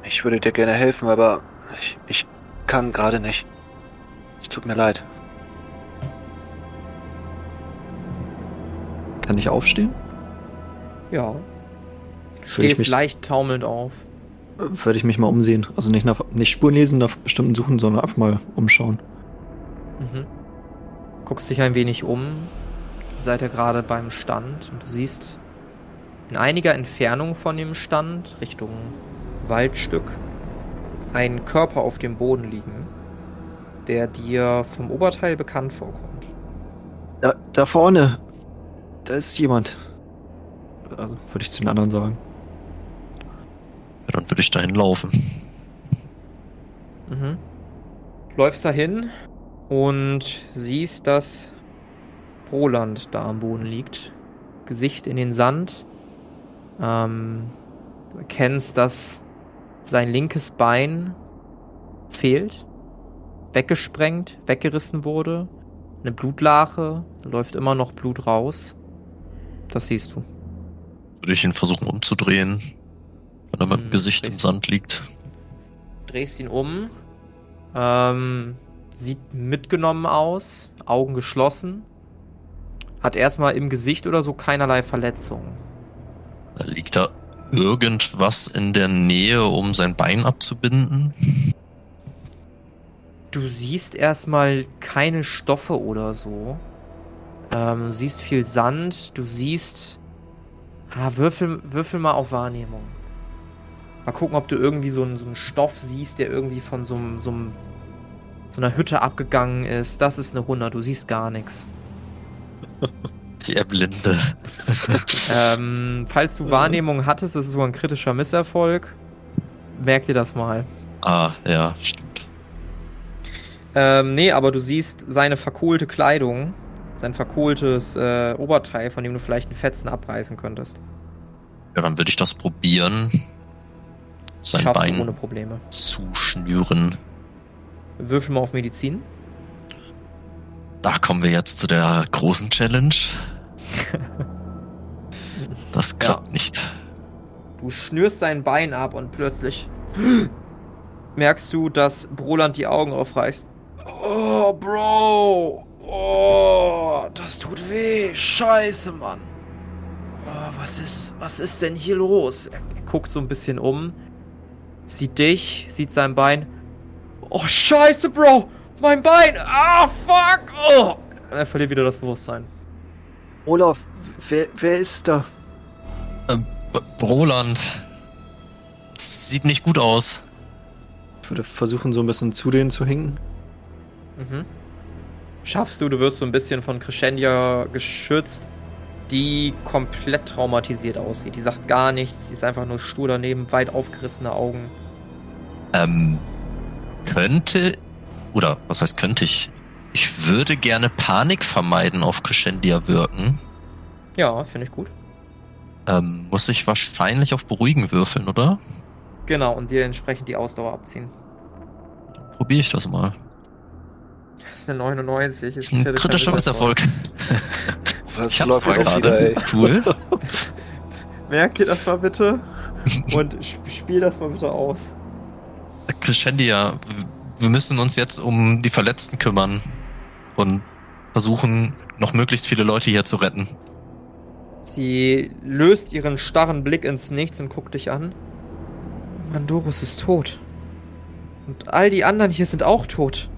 Ich würde dir gerne helfen, aber ich, ich kann gerade nicht. Es tut mir leid. Kann ich aufstehen? Ja. Stehst mich, leicht taumelnd auf. würde ich mich mal umsehen. Also nicht nach nicht Spuren lesen, nach bestimmten suchen, sondern einfach mal umschauen. Mhm. Guckst dich ein wenig um. Ihr seid ja gerade beim Stand und du siehst in einiger Entfernung von dem Stand, Richtung Waldstück, einen Körper auf dem Boden liegen, der dir vom Oberteil bekannt vorkommt. Da, da vorne. Da ist jemand. Also würde ich zu den anderen sagen. Dann würde ich dahin laufen. Mhm. Läufst dahin und siehst, dass Roland da am Boden liegt. Gesicht in den Sand. Ähm, du erkennst, dass sein linkes Bein fehlt. Weggesprengt, weggerissen wurde. Eine Blutlache, da läuft immer noch Blut raus. Das siehst du. Würde ich ihn versuchen umzudrehen, wenn er mit dem Hm, Gesicht im. Sand liegt. drehst ihn um. Ähm, sieht mitgenommen aus, Augen geschlossen. Hat erstmal im Gesicht oder so keinerlei Verletzungen. Liegt da irgendwas in der Nähe, um sein Bein abzubinden? Du siehst erstmal keine Stoffe oder so. Ähm, du siehst viel Sand, du siehst. Ah, würfel, würfel mal auf Wahrnehmung. Mal gucken, ob du irgendwie so einen, so einen Stoff siehst, der irgendwie von so, einem, so, einem, so einer Hütte abgegangen ist. Das ist eine 100, du siehst gar nichts. Die Erblinde. Ähm, falls du Wahrnehmung hattest, das ist so ein kritischer Misserfolg. Merk dir das mal. Ah, ja, stimmt. Ähm, nee, aber du siehst seine verkohlte Kleidung, sein verkohltes äh, Oberteil, von dem du vielleicht einen Fetzen abreißen könntest. Ja, dann würde ich das probieren. Sein Schaffst Bein ohne Probleme. zuschnüren. Würfel mal auf Medizin. Da kommen wir jetzt zu der großen Challenge. Das klappt nicht. Du schnürst sein Bein ab und plötzlich merkst du, dass Broland die Augen aufreißt. Oh, Bro! Oh, das tut weh. Scheiße, Mann. Oh, was ist, was ist denn hier los? Er, er guckt so ein bisschen um, sieht dich, sieht sein Bein. Oh, Scheiße, Bro! Mein Bein! Ah, fuck! Oh! Und er verliert wieder das Bewusstsein. Olaf, wer, wer ist da? Ähm, B- Roland. Sieht nicht gut aus. Ich würde versuchen, so ein bisschen zu denen zu hinken. Mhm. Schaffst du, du wirst so ein bisschen von Crescendia geschützt, die komplett traumatisiert aussieht. Die sagt gar nichts, sie ist einfach nur stur daneben, weit aufgerissene Augen. Ähm, könnte, oder was heißt könnte ich? Ich würde gerne Panik vermeiden auf Crescendia wirken. Ja, finde ich gut. Ähm, muss ich wahrscheinlich auf Beruhigen würfeln, oder? Genau, und dir entsprechend die Ausdauer abziehen. Probiere ich das mal. Das ist eine 99. Das ist ein kritischer Misserfolg. Ich hab's läuft mal gerade. Cool. Merk dir das mal bitte und sp- spiel das mal bitte aus. Crescendia, wir müssen uns jetzt um die Verletzten kümmern und versuchen, noch möglichst viele Leute hier zu retten. Sie löst ihren starren Blick ins Nichts und guckt dich an. Mandorus ist tot. Und all die anderen hier sind auch tot.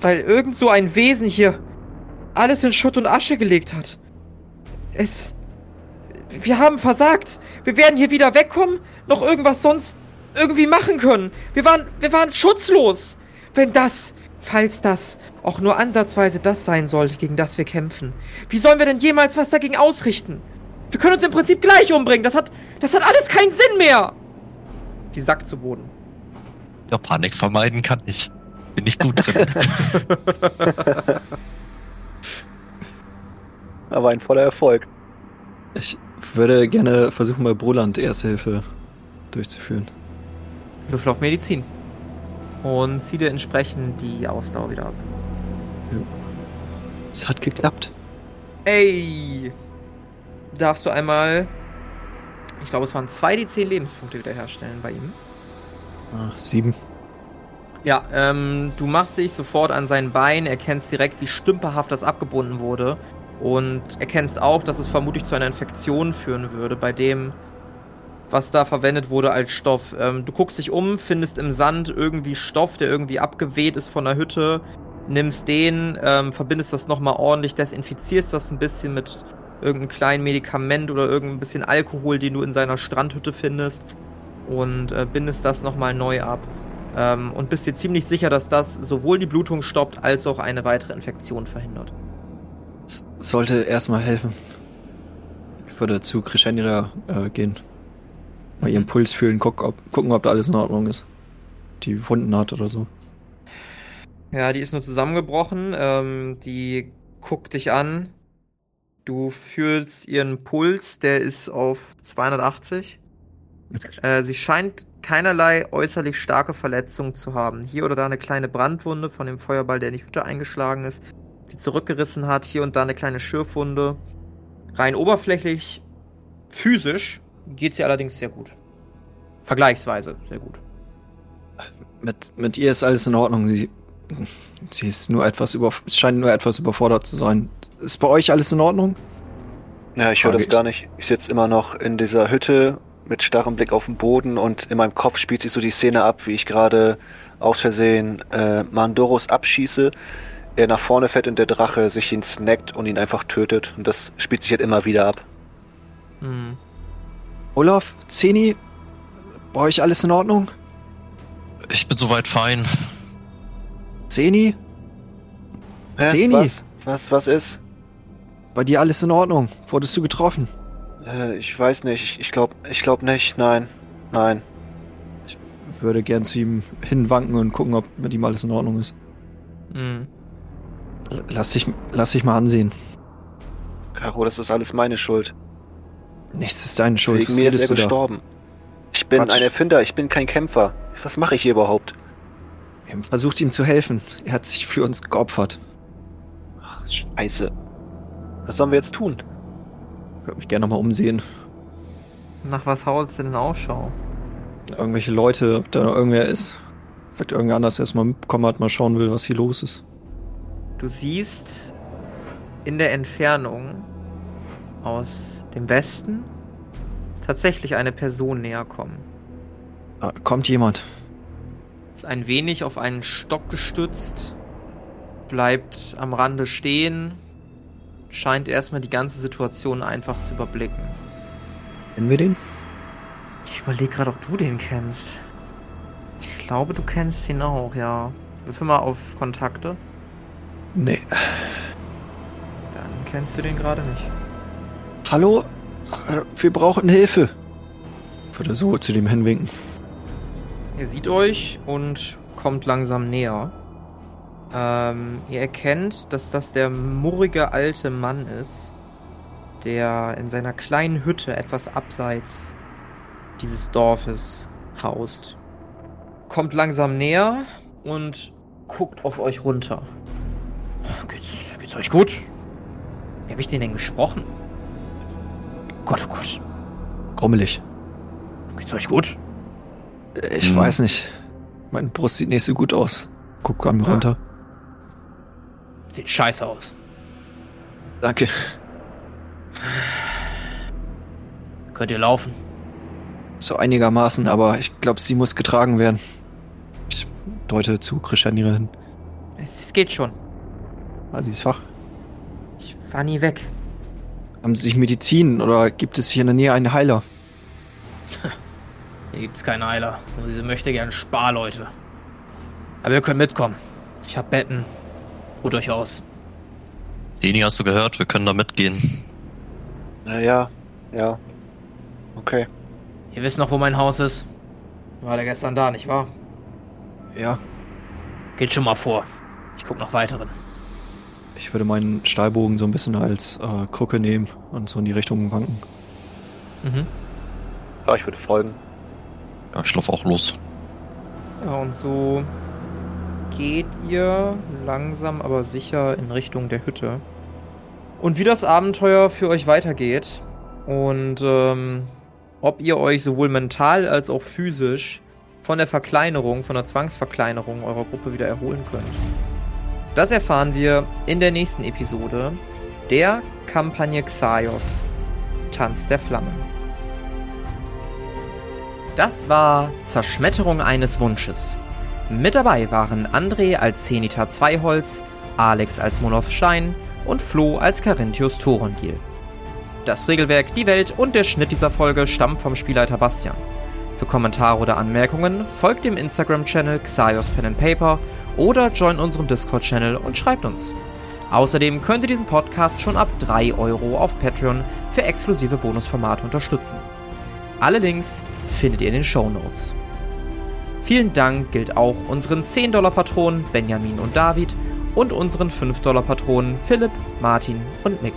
Weil irgend so ein Wesen hier alles in Schutt und Asche gelegt hat. Es. Wir haben versagt. Wir werden hier wieder wegkommen, noch irgendwas sonst irgendwie machen können. Wir waren, wir waren schutzlos. Wenn das, falls das auch nur ansatzweise das sein sollte, gegen das wir kämpfen. Wie sollen wir denn jemals was dagegen ausrichten? Wir können uns im Prinzip gleich umbringen. Das hat, das hat alles keinen Sinn mehr. Sie sackt zu Boden. Ja, Panik vermeiden kann ich. Bin ich gut drin. Aber ein voller Erfolg. Ich würde gerne versuchen, bei Broland Erste Hilfe durchzuführen. Würfel auf Medizin. Und zieh dir entsprechend die Ausdauer wieder ab. Es hat geklappt. Ey! Darfst du einmal. Ich glaube, es waren zwei die 10 Lebenspunkte wiederherstellen bei ihm. Ah, sieben. Ja, ähm, du machst dich sofort an sein Bein, erkennst direkt, wie stümperhaft das abgebunden wurde und erkennst auch, dass es vermutlich zu einer Infektion führen würde, bei dem, was da verwendet wurde als Stoff. Ähm, du guckst dich um, findest im Sand irgendwie Stoff, der irgendwie abgeweht ist von der Hütte, nimmst den, ähm, verbindest das nochmal ordentlich, desinfizierst das ein bisschen mit irgendeinem kleinen Medikament oder irgendein bisschen Alkohol, den du in seiner Strandhütte findest und äh, bindest das nochmal neu ab. Ähm, und bist dir ziemlich sicher, dass das sowohl die Blutung stoppt, als auch eine weitere Infektion verhindert. Es sollte erstmal helfen. Ich würde zu Crescendia äh, gehen. Mal ihren Puls fühlen, guck, ob, gucken, ob da alles in Ordnung ist. Die Wunden hat oder so. Ja, die ist nur zusammengebrochen. Ähm, die guckt dich an. Du fühlst ihren Puls, der ist auf 280. Äh, sie scheint keinerlei äußerlich starke Verletzungen zu haben. Hier oder da eine kleine Brandwunde von dem Feuerball, der in die Hütte eingeschlagen ist, die zurückgerissen hat. Hier und da eine kleine Schürfwunde. Rein oberflächlich, physisch geht sie allerdings sehr gut. Vergleichsweise sehr gut. Mit, mit ihr ist alles in Ordnung. Sie, sie ist nur etwas über, scheint nur etwas überfordert zu sein. Ist bei euch alles in Ordnung? Ja, ich höre das gar nicht. Ich sitze immer noch in dieser Hütte mit starrem Blick auf den Boden und in meinem Kopf spielt sich so die Szene ab, wie ich gerade aus Versehen äh, Mandoros abschieße. Er nach vorne fährt und der Drache sich ihn snackt und ihn einfach tötet. Und das spielt sich halt immer wieder ab. Hm. Olaf, Zeni, bei euch alles in Ordnung? Ich bin soweit fein. Zeni, Hä? Zeni. Was? Was, was ist? bei dir alles in Ordnung? Wurdest du getroffen? Äh, ich weiß nicht. Ich, glaube ich glaub nicht. Nein. Nein. Ich würde gern zu ihm hinwanken und gucken, ob mit ihm alles in Ordnung ist. Hm. L- Lass dich, lass dich mal ansehen. Caro, das ist alles meine Schuld. Nichts ist deine Schuld. Wegen mir ist er du gestorben. Ich bin Quatsch. ein Erfinder, ich bin kein Kämpfer. Was mache ich hier überhaupt? Wir haben versucht, ihm zu helfen. Er hat sich für uns geopfert. Ach, scheiße. Was sollen wir jetzt tun? Ich würde mich gerne nochmal umsehen. Nach was haut sie denn Ausschau? Irgendwelche Leute, ob da noch irgendwer ist. Vielleicht irgendwer anders erstmal mitbekommen hat, mal schauen will, was hier los ist. Du siehst in der Entfernung aus dem Westen tatsächlich eine Person näher kommen. Ah, kommt jemand. Ist ein wenig auf einen Stock gestützt, bleibt am Rande stehen, scheint erstmal die ganze Situation einfach zu überblicken. Kennen wir den? Ich überlege gerade, ob du den kennst. Ich glaube, du kennst ihn auch, ja. Würfel mal auf Kontakte. Nee. Dann kennst du den gerade nicht. Hallo? Wir brauchen Hilfe. Würde so zu dem hinwinken. Er sieht euch und kommt langsam näher. Ähm, ihr erkennt, dass das der murrige alte Mann ist, der in seiner kleinen Hütte etwas abseits dieses Dorfes haust. Kommt langsam näher und guckt auf euch runter. Geht's, geht's euch gut? Wie habe ich den denn gesprochen? Gott, oh Gott. Grummelig. Geht's euch gut? Äh, Ich Hm. weiß nicht. Meine Brust sieht nicht so gut aus. Guck an mir Ah. runter. Sieht scheiße aus. Danke. Könnt ihr laufen? So einigermaßen, aber ich glaube, sie muss getragen werden. Ich deute zu Crescendia hin. Es, es geht schon. Ah, sie ist wach. Ich fahr nie weg. Haben Sie sich Medizin oder gibt es hier in der Nähe einen Heiler? Hier gibt's keine Eiler. Nur diese möchte gern Sparleute. Aber ihr könnt mitkommen. Ich hab Betten. Ruht euch aus. Deni, hast du gehört? Wir können da mitgehen. Naja, ja. Okay. Ihr wisst noch, wo mein Haus ist. War der gestern da, nicht wahr? Ja. Geht schon mal vor. Ich guck nach weiteren. Ich würde meinen Stahlbogen so ein bisschen als äh, Krücke nehmen und so in die Richtung wanken. Mhm. Ja, ich würde folgen. Ja, ich laufe auch los. Ja, und so geht ihr langsam aber sicher in Richtung der Hütte. Und wie das Abenteuer für euch weitergeht und ähm, ob ihr euch sowohl mental als auch physisch von der Verkleinerung, von der Zwangsverkleinerung eurer Gruppe wieder erholen könnt. Das erfahren wir in der nächsten Episode der Kampagne Xaios, Tanz der Flammen. Das war Zerschmetterung eines Wunsches. Mit dabei waren André als Zenita Zweiholz, Alex als Monos Stein und Flo als Carinthius Thorongil. Das Regelwerk, die Welt und der Schnitt dieser Folge stammen vom Spielleiter Bastian. Für Kommentare oder Anmerkungen folgt dem Instagram-Channel Xaios Pen Paper oder join unserem Discord-Channel und schreibt uns. Außerdem könnt ihr diesen Podcast schon ab 3 Euro auf Patreon für exklusive Bonusformate unterstützen. Alle Links findet ihr in den Show Notes. Vielen Dank gilt auch unseren 10-Dollar-Patronen Benjamin und David und unseren 5-Dollar-Patronen Philipp, Martin und Mick.